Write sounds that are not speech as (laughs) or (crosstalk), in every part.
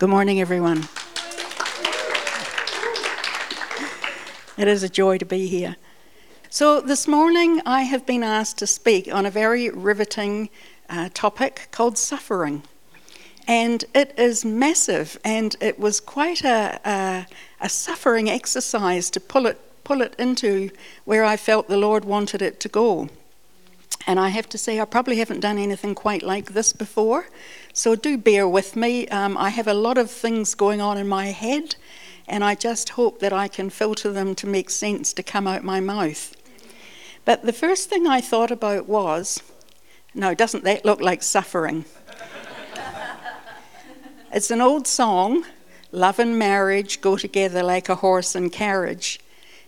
Good morning, everyone. It is a joy to be here. So, this morning I have been asked to speak on a very riveting uh, topic called suffering. And it is massive, and it was quite a, a, a suffering exercise to pull it, pull it into where I felt the Lord wanted it to go. And I have to say, I probably haven't done anything quite like this before. So do bear with me. Um, I have a lot of things going on in my head, and I just hope that I can filter them to make sense to come out my mouth. But the first thing I thought about was no, doesn't that look like suffering? it's an old song love and marriage go together like a horse and carriage.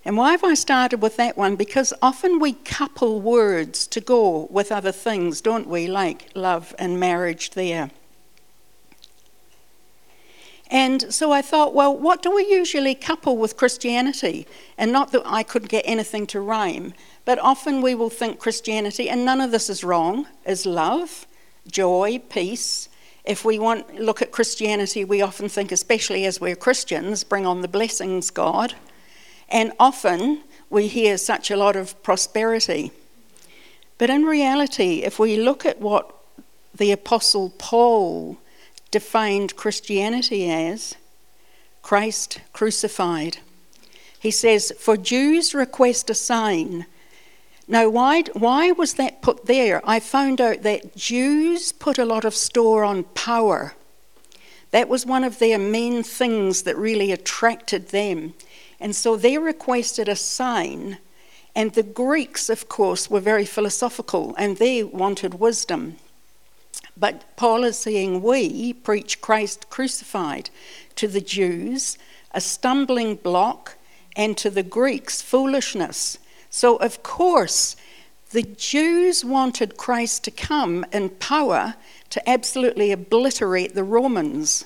And why have I started with that one? Because often we couple words to go with other things, don't we? Like love and marriage there. And so I thought, well, what do we usually couple with Christianity? And not that I could get anything to rhyme, but often we will think Christianity, and none of this is wrong, is love, joy, peace. If we want look at Christianity, we often think, especially as we're Christians, bring on the blessings, God. And often we hear such a lot of prosperity. But in reality, if we look at what the Apostle Paul defined Christianity as, Christ crucified. He says, For Jews request a sign. Now, why, why was that put there? I found out that Jews put a lot of store on power. That was one of their main things that really attracted them. And so they requested a sign. And the Greeks, of course, were very philosophical and they wanted wisdom. But Paul is saying, We preach Christ crucified to the Jews, a stumbling block, and to the Greeks, foolishness. So, of course, the Jews wanted Christ to come in power to absolutely obliterate the Romans.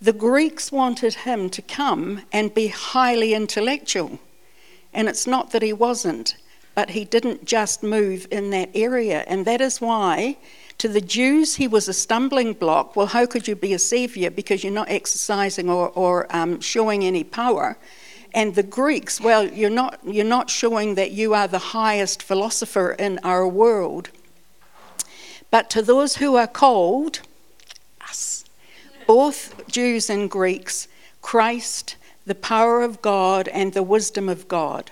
The Greeks wanted him to come and be highly intellectual. And it's not that he wasn't, but he didn't just move in that area. And that is why, to the Jews, he was a stumbling block. Well, how could you be a savior because you're not exercising or, or um, showing any power? And the Greeks, well, you're not, you're not showing that you are the highest philosopher in our world. But to those who are called, us, both Jews and Greeks, Christ, the power of God, and the wisdom of God.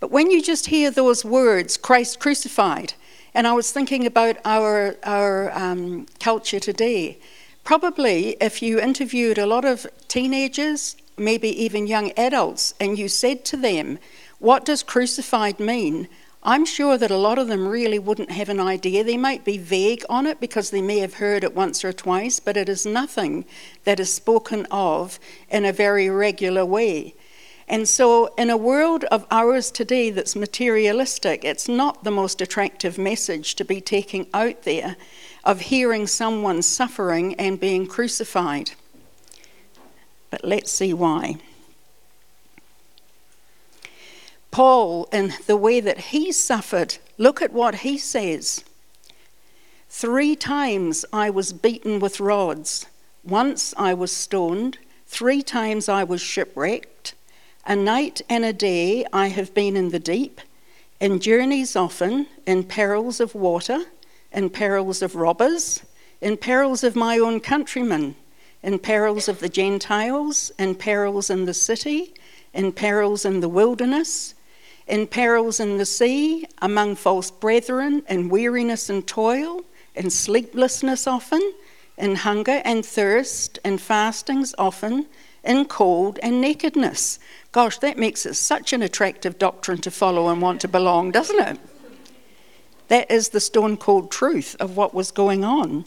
But when you just hear those words, Christ crucified, and I was thinking about our, our um, culture today, probably if you interviewed a lot of teenagers, maybe even young adults, and you said to them, What does crucified mean? I'm sure that a lot of them really wouldn't have an idea. They might be vague on it because they may have heard it once or twice, but it is nothing that is spoken of in a very regular way. And so, in a world of ours today that's materialistic, it's not the most attractive message to be taking out there of hearing someone suffering and being crucified. But let's see why. Paul, in the way that he suffered, look at what he says. Three times I was beaten with rods. Once I was stoned. Three times I was shipwrecked. A night and a day I have been in the deep, in journeys often, in perils of water, in perils of robbers, in perils of my own countrymen, in perils of the Gentiles, in perils in the city, in perils in the wilderness in perils in the sea, among false brethren, in weariness and toil, in sleeplessness often, in hunger and thirst, in fastings often, in cold and nakedness. Gosh, that makes it such an attractive doctrine to follow and want to belong, doesn't it? That is the stone cold truth of what was going on.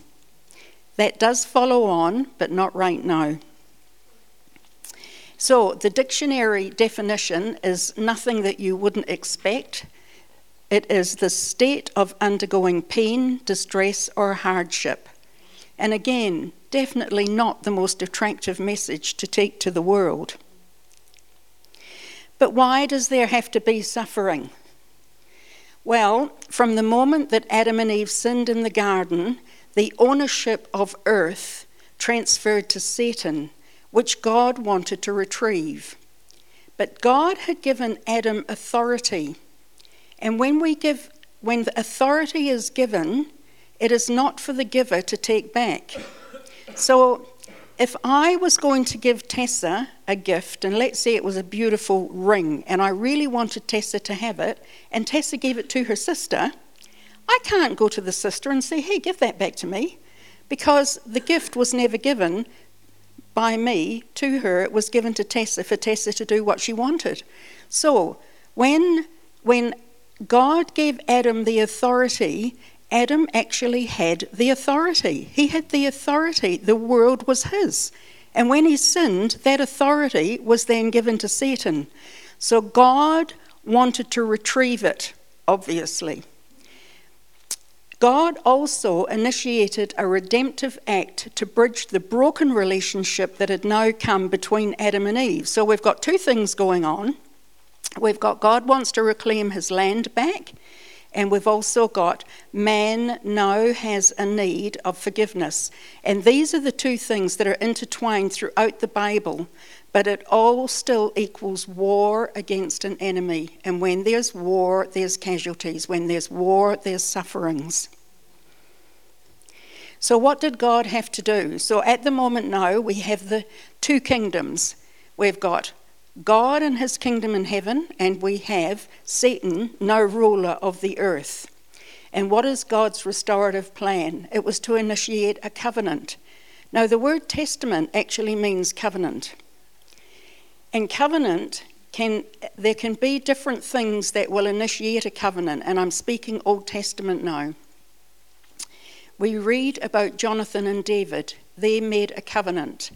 That does follow on, but not right now. So, the dictionary definition is nothing that you wouldn't expect. It is the state of undergoing pain, distress, or hardship. And again, definitely not the most attractive message to take to the world. But why does there have to be suffering? Well, from the moment that Adam and Eve sinned in the garden, the ownership of earth transferred to Satan, which God wanted to retrieve. But God had given Adam authority. And when we give when the authority is given, it is not for the giver to take back. So if I was going to give Tessa a gift, and let's say it was a beautiful ring, and I really wanted Tessa to have it, and Tessa gave it to her sister, I can't go to the sister and say, hey, give that back to me, because the gift was never given by me to her. It was given to Tessa for Tessa to do what she wanted. So when, when God gave Adam the authority, Adam actually had the authority. He had the authority. The world was his. And when he sinned, that authority was then given to Satan. So God wanted to retrieve it, obviously. God also initiated a redemptive act to bridge the broken relationship that had now come between Adam and Eve. So we've got two things going on. We've got God wants to reclaim his land back, and we've also got man now has a need of forgiveness. And these are the two things that are intertwined throughout the Bible, but it all still equals war against an enemy. And when there's war, there's casualties. When there's war, there's sufferings. So, what did God have to do? So, at the moment now, we have the two kingdoms. We've got God and his kingdom in heaven, and we have Satan, no ruler of the earth. And what is God's restorative plan? It was to initiate a covenant. Now, the word testament actually means covenant. And covenant can, there can be different things that will initiate a covenant, and I'm speaking Old Testament now. We read about Jonathan and David. They made a covenant.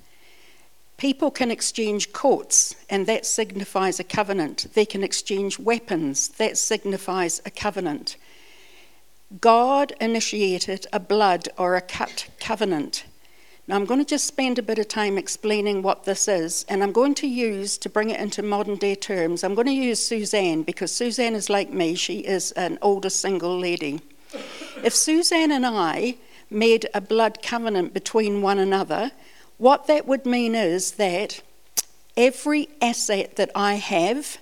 People can exchange coats, and that signifies a covenant. They can exchange weapons, that signifies a covenant. God initiated a blood or a cut covenant. Now, I'm going to just spend a bit of time explaining what this is, and I'm going to use, to bring it into modern day terms, I'm going to use Suzanne because Suzanne is like me. She is an older single lady. If Suzanne and I made a blood covenant between one another, what that would mean is that every asset that I have,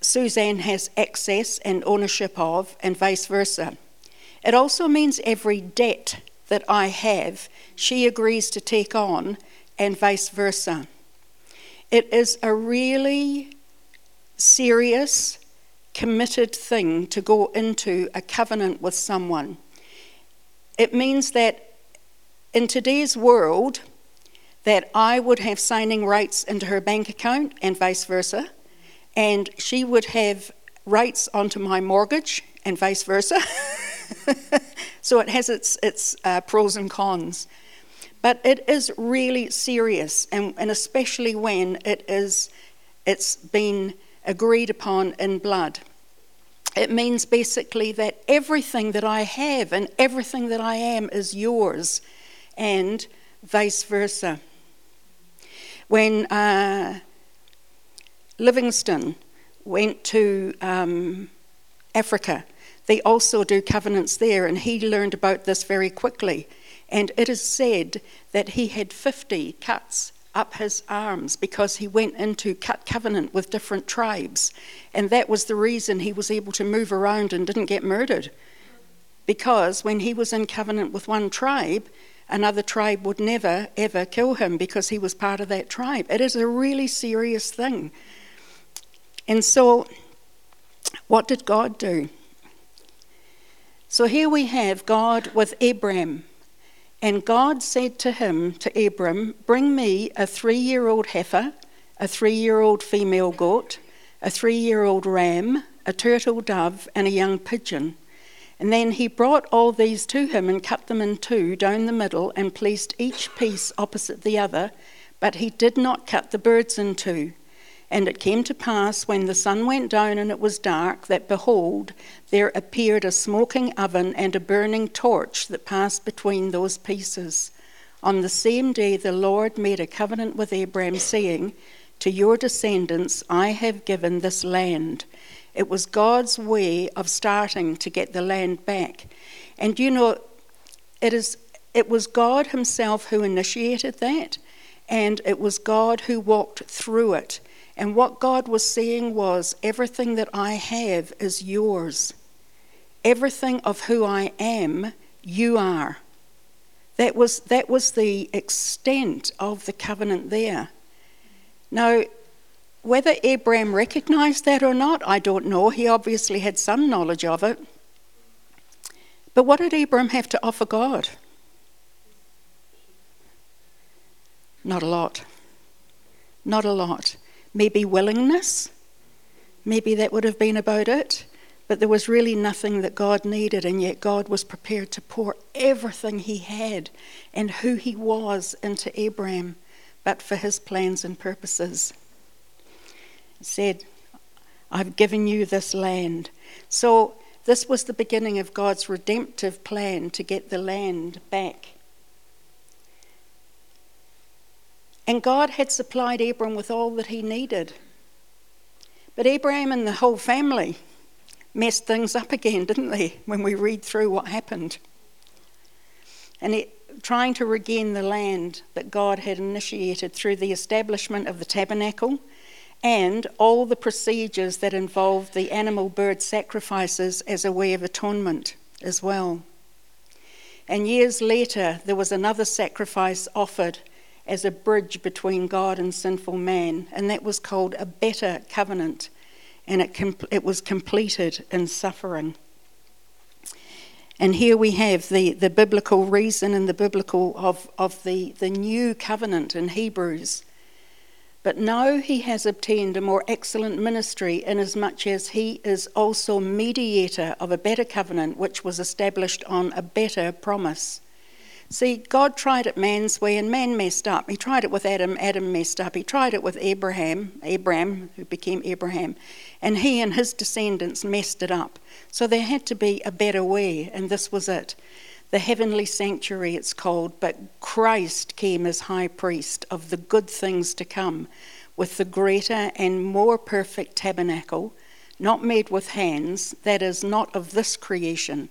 Suzanne has access and ownership of, and vice versa. It also means every debt that I have, she agrees to take on, and vice versa. It is a really serious, committed thing to go into a covenant with someone. It means that in today's world that I would have signing rights into her bank account and vice versa, and she would have rights onto my mortgage and vice versa. (laughs) (laughs) so it has its, its uh, pros and cons. But it is really serious, and, and especially when it is, it's been agreed upon in blood. It means basically that everything that I have and everything that I am is yours and vice versa. When uh, went to um, Africa, they also do covenants there, and he learned about this very quickly. And it is said that he had 50 cuts up his arms because he went into cut covenant with different tribes. And that was the reason he was able to move around and didn't get murdered. Because when he was in covenant with one tribe, another tribe would never, ever kill him because he was part of that tribe. It is a really serious thing. And so, what did God do? So here we have God with Abram. And God said to him, to Abram, Bring me a three year old heifer, a three year old female goat, a three year old ram, a turtle dove, and a young pigeon. And then he brought all these to him and cut them in two down the middle and placed each piece opposite the other, but he did not cut the birds in two. And it came to pass when the sun went down and it was dark that behold, there appeared a smoking oven and a burning torch that passed between those pieces. On the same day, the Lord made a covenant with Abram, saying, To your descendants I have given this land. It was God's way of starting to get the land back. And you know, it is it was God Himself who initiated that, and it was God who walked through it. And what God was saying was, Everything that I have is yours. Everything of who I am, you are. That was, that was the extent of the covenant there. Now, whether Abraham recognized that or not, I don't know. He obviously had some knowledge of it. But what did Abraham have to offer God? Not a lot. Not a lot. Maybe willingness. Maybe that would have been about it. But there was really nothing that God needed, and yet God was prepared to pour everything He had and who He was into Abraham, but for His plans and purposes. He said, I've given you this land. So, this was the beginning of God's redemptive plan to get the land back. And God had supplied Abram with all that he needed. But Abraham and the whole family messed things up again, (laughs) didn't they, when we read through what happened? And it, trying to regain the land that God had initiated through the establishment of the tabernacle and all the procedures that involved the animal bird sacrifices as a way of atonement as well. And years later, there was another sacrifice offered as a bridge between God and sinful man, and that was called a better covenant and it, com- it was completed in suffering. And here we have the, the biblical reason and the biblical of, of the, the new covenant in Hebrews. But now he has obtained a more excellent ministry, inasmuch as he is also mediator of a better covenant, which was established on a better promise. See, God tried it man's way and man messed up. He tried it with Adam, Adam messed up. He tried it with Abraham, Abram, who became Abraham, and he and his descendants messed it up. So there had to be a better way, and this was it. The heavenly sanctuary, it's called, but Christ came as high priest of the good things to come with the greater and more perfect tabernacle, not made with hands, that is, not of this creation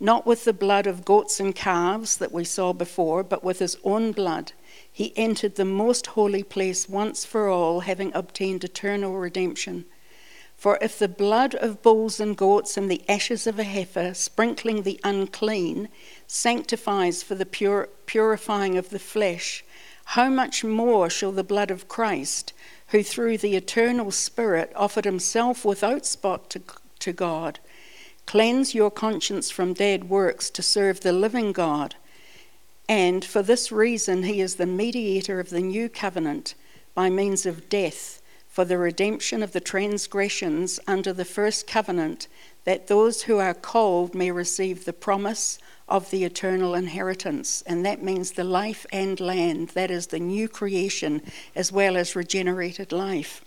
not with the blood of goats and calves that we saw before, but with his own blood. He entered the most holy place once for all, having obtained eternal redemption. For if the blood of bulls and goats and the ashes of a heifer, sprinkling the unclean, sanctifies for the purifying of the flesh, how much more shall the blood of Christ, who through the eternal Spirit offered himself without spot to, to God, Cleanse your conscience from dead works to serve the living God. And for this reason, he is the mediator of the new covenant by means of death for the redemption of the transgressions under the first covenant, that those who are called may receive the promise of the eternal inheritance. And that means the life and land, that is the new creation, as well as regenerated life.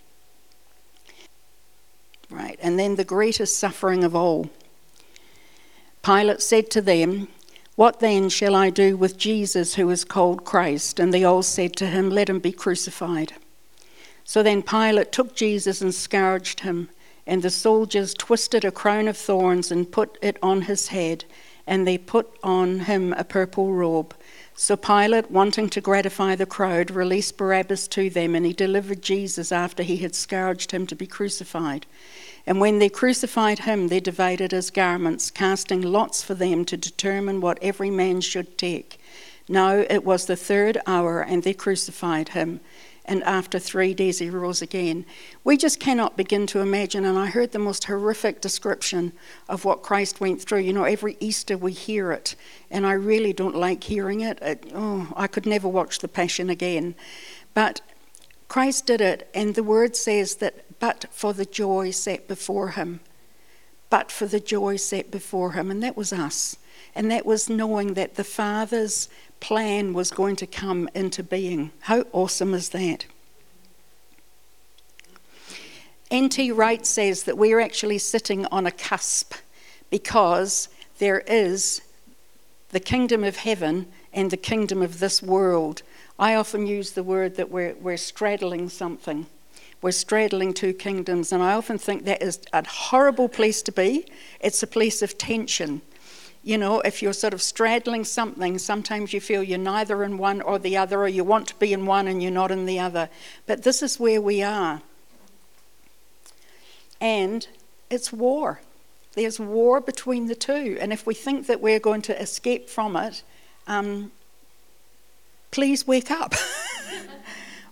Right, and then the greatest suffering of all. Pilate said to them, What then shall I do with Jesus who is called Christ? And they all said to him, Let him be crucified. So then Pilate took Jesus and scourged him, and the soldiers twisted a crown of thorns and put it on his head, and they put on him a purple robe. So Pilate, wanting to gratify the crowd, released Barabbas to them, and he delivered Jesus after he had scourged him to be crucified. And when they crucified him, they divided his garments, casting lots for them to determine what every man should take. Now it was the third hour, and they crucified him. And after three days, he rose again. We just cannot begin to imagine. And I heard the most horrific description of what Christ went through. You know, every Easter we hear it, and I really don't like hearing it. it oh, I could never watch The Passion again. But Christ did it, and the word says that but for the joy set before him. But for the joy set before him. And that was us. And that was knowing that the Father's plan was going to come into being. How awesome is that? N.T. Wright says that we're actually sitting on a cusp because there is the kingdom of heaven and the kingdom of this world. I often use the word that we're, we're straddling something. We're straddling two kingdoms, and I often think that is a horrible place to be. It's a place of tension. You know, if you're sort of straddling something, sometimes you feel you're neither in one or the other, or you want to be in one and you're not in the other. But this is where we are. And it's war. There's war between the two. And if we think that we're going to escape from it, um, please wake up. (laughs)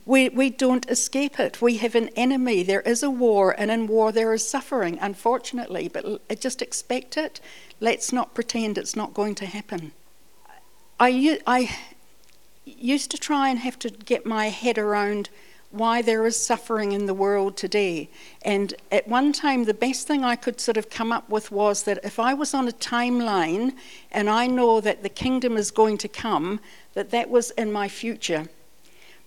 we, we don't escape it. We have an enemy. There is a war, and in war there is suffering, unfortunately. But uh, just expect it. Let's not pretend it's not going to happen. I, I used to try and have to get my head around why there is suffering in the world today. And at one time, the best thing I could sort of come up with was that if I was on a timeline and I know that the kingdom is going to come, that that was in my future.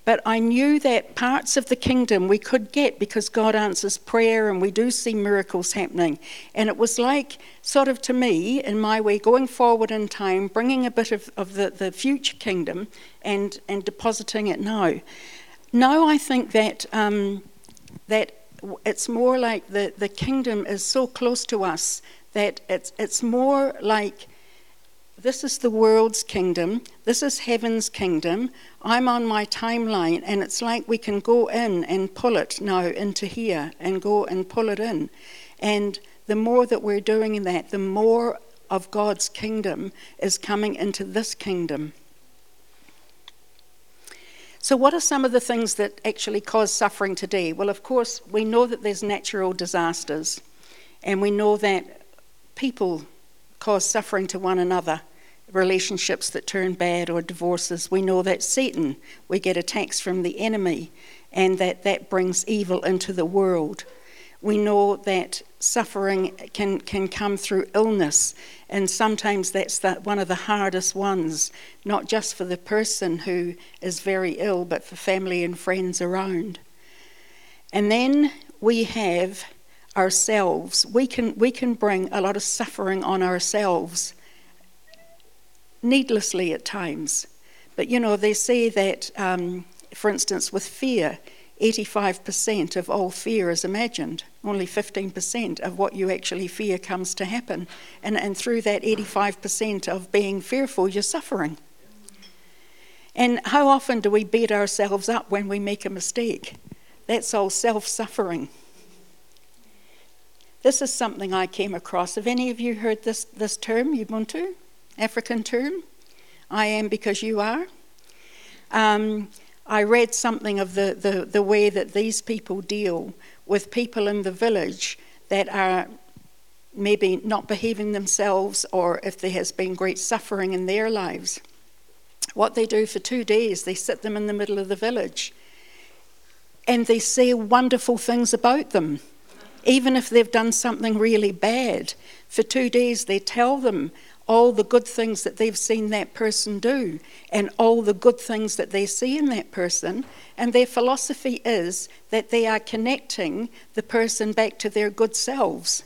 But I knew that parts of the kingdom we could get because God answers prayer and we do see miracles happening. And it was like, sort of to me, in my way, going forward in time, bringing a bit of, of the, the future kingdom and, and depositing it now. No, I think that um, that it's more like the, the kingdom is so close to us that it's it's more like this is the world's kingdom, this is heaven's kingdom. I'm on my timeline, and it's like we can go in and pull it now into here and go and pull it in. And the more that we're doing that, the more of God's kingdom is coming into this kingdom. So, what are some of the things that actually cause suffering today? Well, of course, we know that there's natural disasters, and we know that people cause suffering to one another, relationships that turn bad or divorces. We know that Satan, we get attacks from the enemy, and that that brings evil into the world. We know that suffering can, can come through illness, and sometimes that's the, one of the hardest ones, not just for the person who is very ill, but for family and friends around. And then we have ourselves. We can, we can bring a lot of suffering on ourselves, needlessly at times. But you know, they say that, um, for instance, with fear, 85% of all fear is imagined. Only 15% of what you actually fear comes to happen. And, and through that 85% of being fearful, you're suffering. And how often do we beat ourselves up when we make a mistake? That's all self suffering. This is something I came across. Have any of you heard this, this term, Ubuntu? African term? I am because you are. Um, I read something of the, the, the way that these people deal with people in the village that are maybe not behaving themselves or if there has been great suffering in their lives. What they do for two days, they sit them in the middle of the village and they say wonderful things about them. Even if they've done something really bad, for two days they tell them all the good things that they've seen that person do and all the good things that they see in that person. And their philosophy is that they are connecting the person back to their good selves.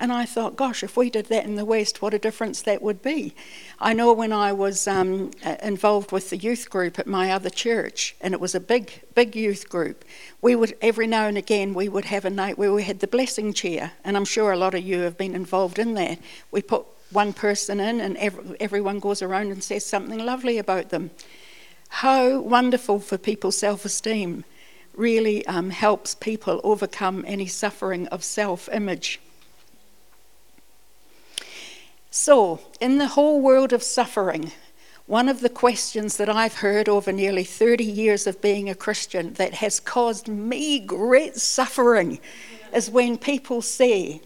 And I thought, gosh, if we did that in the West, what a difference that would be. I know when I was um, involved with the youth group at my other church, and it was a big, big youth group, we would, every now and again, we would have a night where we had the blessing chair. And I'm sure a lot of you have been involved in that. We put one person in, and everyone goes around and says something lovely about them. How wonderful for people's self esteem really um, helps people overcome any suffering of self image. So, in the whole world of suffering, one of the questions that I've heard over nearly 30 years of being a Christian that has caused me great suffering is when people say,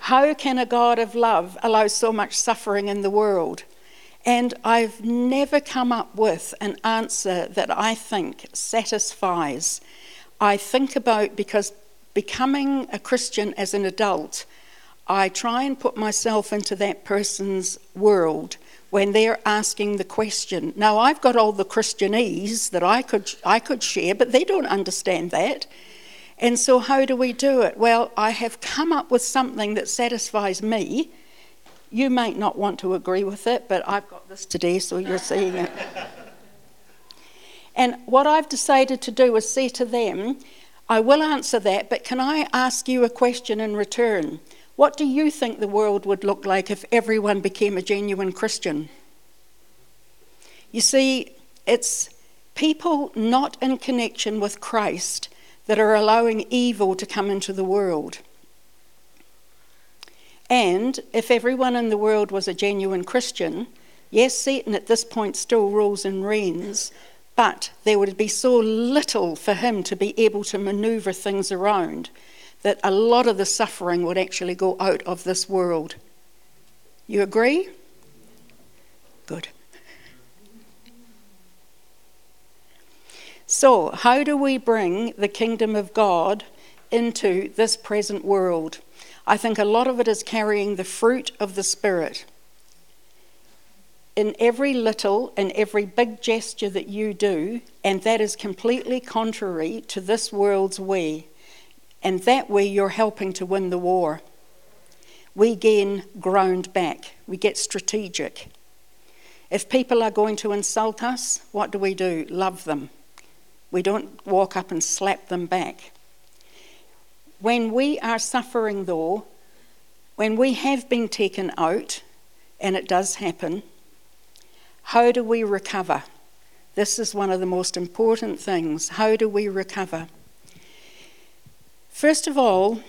how can a God of love allow so much suffering in the world? And I've never come up with an answer that I think satisfies. I think about because becoming a Christian as an adult, I try and put myself into that person's world when they're asking the question. Now, I've got all the Christianese that I could, I could share, but they don't understand that. And so, how do we do it? Well, I have come up with something that satisfies me. You might not want to agree with it, but I've got this today, so you're seeing it. and what I've decided to do is say to them, I will answer that, but can I ask you a question in return? What do you think the world would look like if everyone became a genuine Christian? You see, it's people not in connection with Christ that are allowing evil to come into the world. And if everyone in the world was a genuine Christian, yes, Satan at this point still rules and reigns, but there would be so little for him to be able to maneuver things around that a lot of the suffering would actually go out of this world. You agree? Good. So, how do we bring the kingdom of God into this present world? I think a lot of it is carrying the fruit of the Spirit. In every little and every big gesture that you do, and that is completely contrary to this world's way, and that way you're helping to win the war. We gain ground back, we get strategic. If people are going to insult us, what do we do? Love them. We don't walk up and slap them back. When we are suffering, though, when we have been taken out, and it does happen, how do we recover? This is one of the most important things. How do we recover? First of all,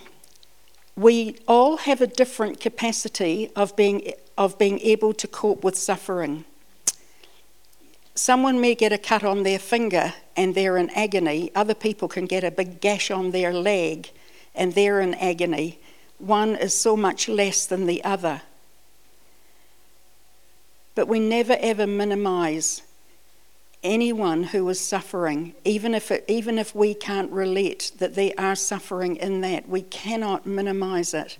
we all have a different capacity of being, of being able to cope with suffering. Someone may get a cut on their finger and they're in agony. Other people can get a big gash on their leg and they're in agony. One is so much less than the other. But we never ever minimize anyone who is suffering, even if, it, even if we can't relate that they are suffering in that, we cannot minimize it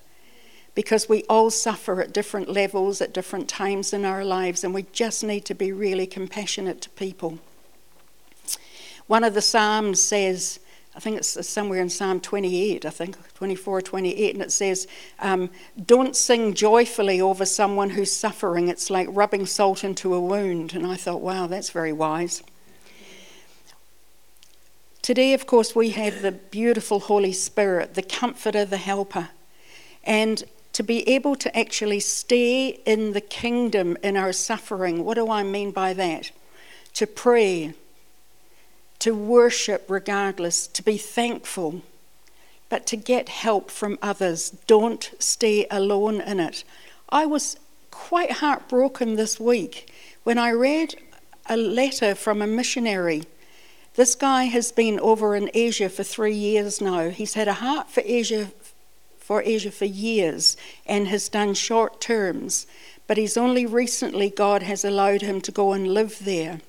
because we all suffer at different levels at different times in our lives, and we just need to be really compassionate to people. One of the Psalms says, I think it's somewhere in Psalm 28, I think, 24, 28, and it says, um, Don't sing joyfully over someone who's suffering. It's like rubbing salt into a wound. And I thought, wow, that's very wise. Today, of course, we have the beautiful Holy Spirit, the comforter, the helper. And to be able to actually stay in the kingdom in our suffering, what do I mean by that? To pray, to worship regardless, to be thankful, but to get help from others. Don't stay alone in it. I was quite heartbroken this week when I read a letter from a missionary. This guy has been over in Asia for three years now. He's had a heart for Asia for Asia for years and has done short terms, but he's only recently God has allowed him to go and live there.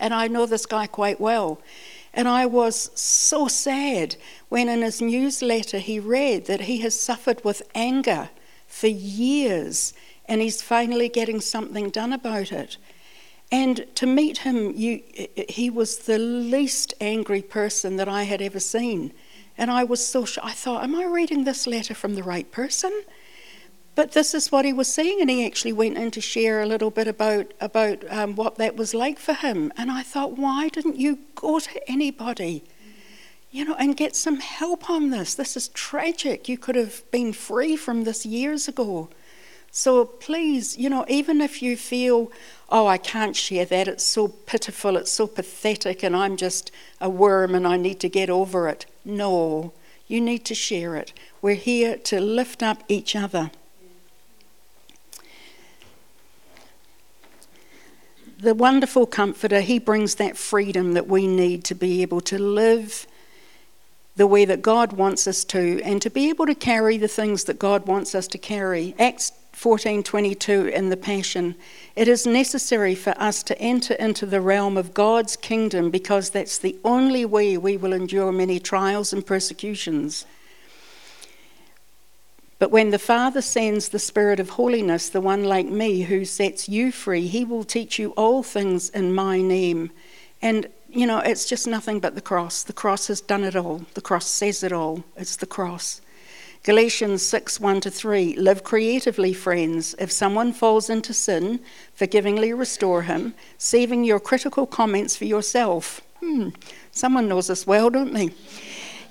And I know this guy quite well. And I was so sad when in his newsletter he read that he has suffered with anger for years and he's finally getting something done about it. And to meet him, you, he was the least angry person that I had ever seen. And I was so I thought, am I reading this letter from the right person? But this is what he was saying, and he actually went in to share a little bit about, about um, what that was like for him. And I thought, why didn't you go to anybody, you know, and get some help on this? This is tragic. You could have been free from this years ago. So please, you know, even if you feel, oh, I can't share that, it's so pitiful, it's so pathetic, and I'm just a worm and I need to get over it. No, you need to share it. We're here to lift up each other. the wonderful comforter, he brings that freedom that we need to be able to live the way that God wants us to and to be able to carry the things that God wants us to carry. Acts 14:22 in the Passion. It is necessary for us to enter into the realm of God's kingdom because that's the only way we will endure many trials and persecutions. But when the Father sends the Spirit of holiness, the one like me who sets you free, he will teach you all things in my name. And, you know, it's just nothing but the cross. The cross has done it all. The cross says it all. It's the cross. Galatians 6 1 to 3. Live creatively, friends. If someone falls into sin, forgivingly restore him, saving your critical comments for yourself. Hmm, someone knows us well, don't they?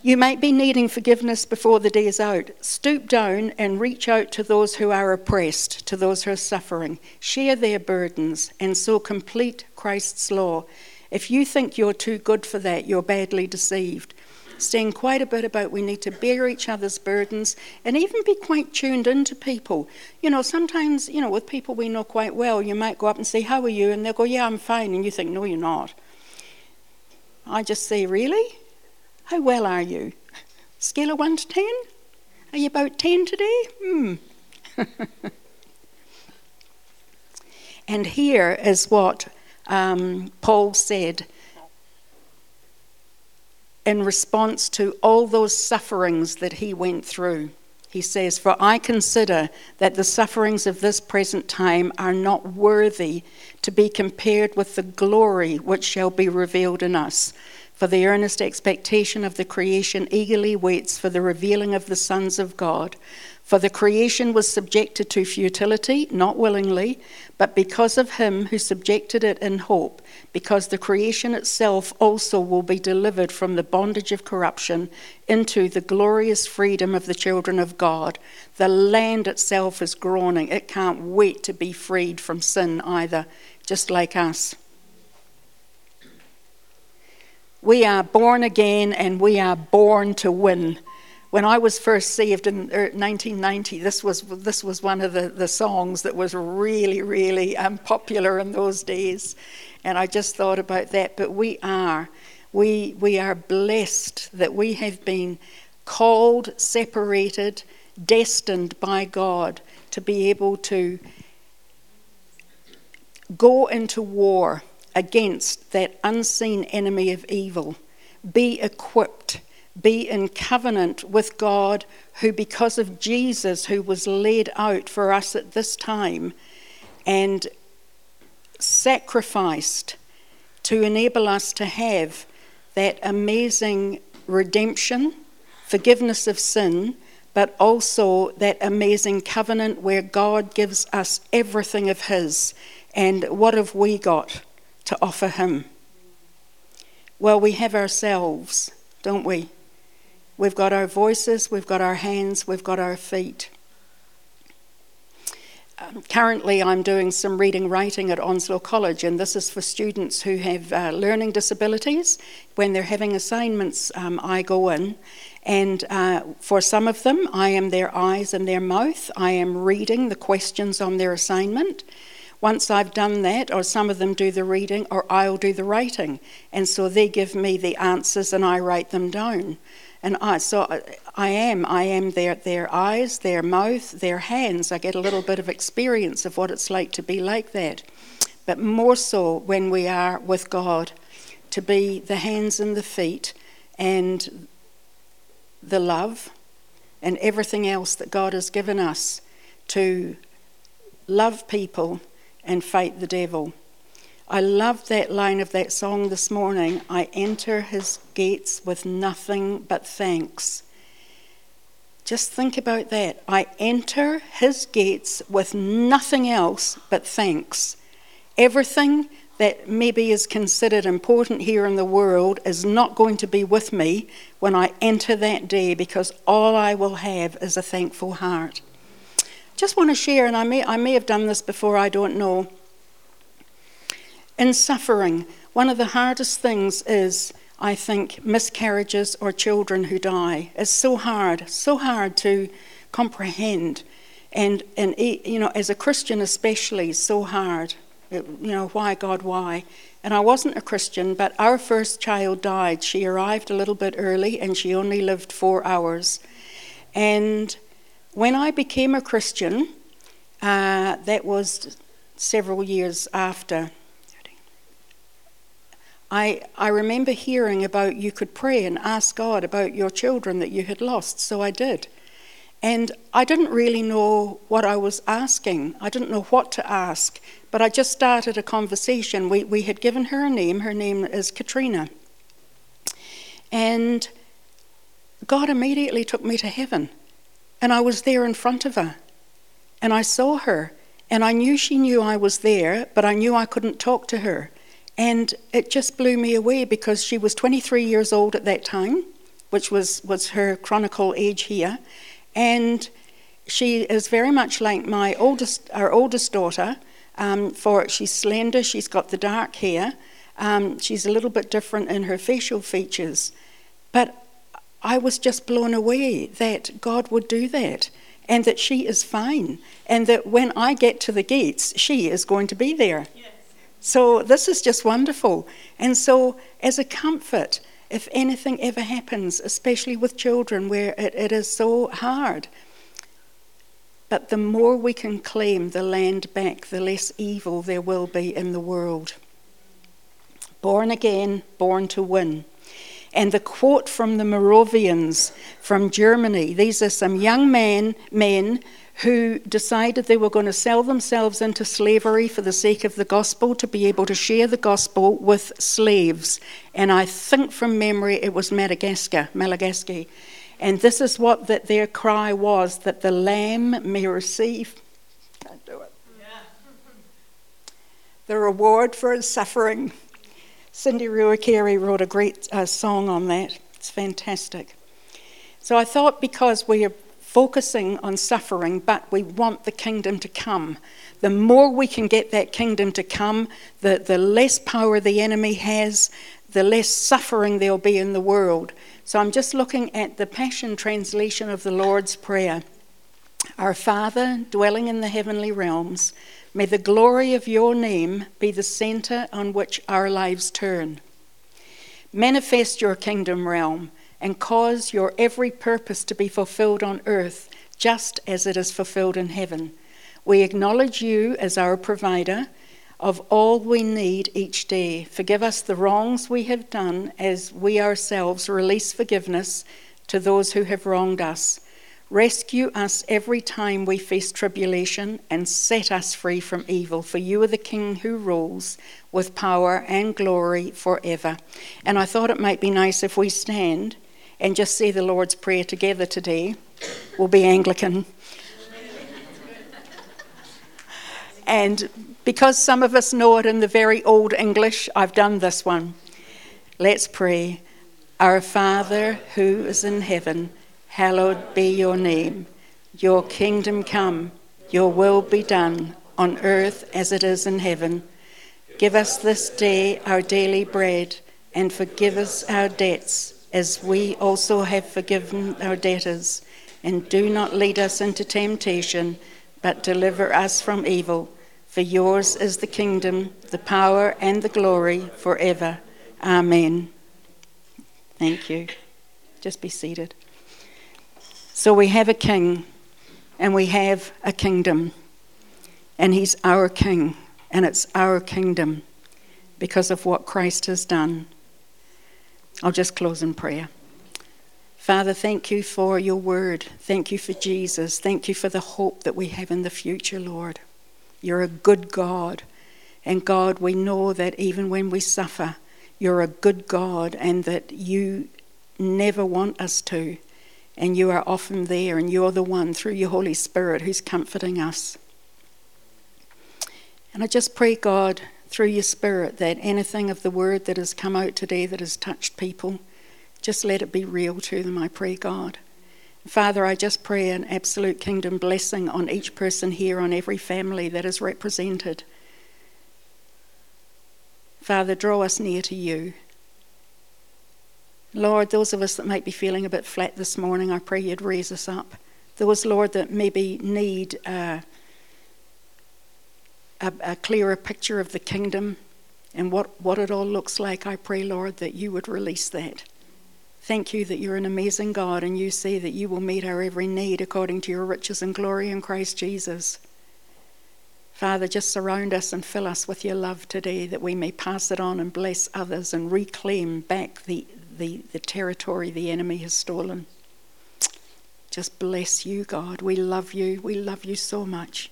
You might be needing forgiveness before the day is out. Stoop down and reach out to those who are oppressed, to those who are suffering. Share their burdens and so complete Christ's law. If you think you're too good for that, you're badly deceived. Saying quite a bit about we need to bear each other's burdens and even be quite tuned into people. You know, sometimes, you know, with people we know quite well, you might go up and say, How are you? And they'll go, Yeah, I'm fine. And you think, No, you're not. I just say, Really? How well are you? Scale of 1 to 10? Are you about 10 today? Hmm. (laughs) and here is what um, Paul said in response to all those sufferings that he went through. He says, For I consider that the sufferings of this present time are not worthy to be compared with the glory which shall be revealed in us. For the earnest expectation of the creation eagerly waits for the revealing of the sons of God. For the creation was subjected to futility, not willingly, but because of him who subjected it in hope, because the creation itself also will be delivered from the bondage of corruption into the glorious freedom of the children of God. The land itself is groaning. It can't wait to be freed from sin either, just like us. We are born again and we are born to win when I was first saved in 1990, er, this was, this was one of the, the songs that was really, really um, popular in those days. And I just thought about that. But we are. We, we are blessed that we have been called, separated, destined by God to be able to go into war against that unseen enemy of evil, be equipped be in covenant with God, who, because of Jesus, who was led out for us at this time and sacrificed to enable us to have that amazing redemption, forgiveness of sin, but also that amazing covenant where God gives us everything of His. And what have we got to offer Him? Well, we have ourselves, don't we? We've got our voices, we've got our hands, we've got our feet. Um, currently, I'm doing some reading writing at Onslow College, and this is for students who have uh, learning disabilities. When they're having assignments, um, I go in, and uh, for some of them, I am their eyes and their mouth. I am reading the questions on their assignment. Once I've done that, or some of them do the reading, or I'll do the writing. And so they give me the answers and I write them down. And I, so I am, I am their, their eyes, their mouth, their hands. I get a little bit of experience of what it's like to be like that. But more so when we are with God, to be the hands and the feet and the love and everything else that God has given us to love people and fight the devil. I love that line of that song this morning. I enter his gates with nothing but thanks. Just think about that. I enter his gates with nothing else but thanks. Everything that maybe is considered important here in the world is not going to be with me when I enter that day because all I will have is a thankful heart. Just want to share, and I may, I may have done this before, I don't know. In suffering, one of the hardest things is, I think, miscarriages or children who die. It's so hard, so hard to comprehend. And, and you know, as a Christian especially, so hard. It, you know, why, God, why? And I wasn't a Christian, but our first child died. She arrived a little bit early and she only lived four hours. And when I became a Christian, uh, that was several years after I, I remember hearing about you could pray and ask God about your children that you had lost, so I did. And I didn't really know what I was asking. I didn't know what to ask, but I just started a conversation. We, we had given her a name. Her name is Katrina. And God immediately took me to heaven. And I was there in front of her. And I saw her. And I knew she knew I was there, but I knew I couldn't talk to her. And it just blew me away because she was 23 years old at that time which was, was her chronicle age here. And she is very much like my oldest, our oldest daughter. Um, for she's slender, she's got the dark hair, um, she's a little bit different in her facial features. But I was just blown away that God would do that and that she is fine and that when I get to the gates, she is going to be there. Yes. So this is just wonderful. And so, as a comfort, if anything ever happens, especially with children where it, it is so hard, but the more we can claim the land back, the less evil there will be in the world. Born again, born to win. And the quote from the Moravians from Germany these are some young men, men who decided they were going to sell themselves into slavery for the sake of the gospel to be able to share the gospel with slaves. And I think from memory it was Madagascar, Madagascar. And this is what that their cry was that the lamb may receive. Can't do it. The reward for his suffering. Cindy Ruakere wrote a great uh, song on that. It's fantastic. So I thought because we are focusing on suffering, but we want the kingdom to come, the more we can get that kingdom to come, the, the less power the enemy has, the less suffering there'll be in the world. So I'm just looking at the Passion Translation of the Lord's Prayer. Our Father, dwelling in the heavenly realms, May the glory of your name be the center on which our lives turn. Manifest your kingdom realm and cause your every purpose to be fulfilled on earth just as it is fulfilled in heaven. We acknowledge you as our provider of all we need each day. Forgive us the wrongs we have done as we ourselves release forgiveness to those who have wronged us. Rescue us every time we face tribulation and set us free from evil, for you are the King who rules with power and glory forever. And I thought it might be nice if we stand and just say the Lord's Prayer together today. We'll be Anglican. and because some of us know it in the very old English, I've done this one. Let's pray. Our Father who is in heaven Hallowed be your name. Your kingdom come, your will be done on earth as it is in heaven. Give us this day our daily bread, and forgive us our debts as we also have forgiven our debtors. And do not lead us into temptation, but deliver us from evil. For yours is the kingdom, the power, and the glory forever. Amen. Thank you. Just be seated. So we have a king and we have a kingdom. And he's our king and it's our kingdom because of what Christ has done. I'll just close in prayer. Father, thank you for your word. Thank you for Jesus. Thank you for the hope that we have in the future, Lord. You're a good God. And God, we know that even when we suffer, you're a good God and that you never want us to. And you are often there, and you're the one through your Holy Spirit who's comforting us. And I just pray, God, through your Spirit, that anything of the word that has come out today that has touched people, just let it be real to them, I pray, God. Father, I just pray an absolute kingdom blessing on each person here, on every family that is represented. Father, draw us near to you. Lord, those of us that might be feeling a bit flat this morning, I pray you'd raise us up. Those, Lord, that maybe need uh, a, a clearer picture of the kingdom and what, what it all looks like, I pray, Lord, that you would release that. Thank you that you're an amazing God and you say that you will meet our every need according to your riches and glory in Christ Jesus. Father, just surround us and fill us with your love today that we may pass it on and bless others and reclaim back the, the, the territory the enemy has stolen. Just bless you, God. We love you. We love you so much.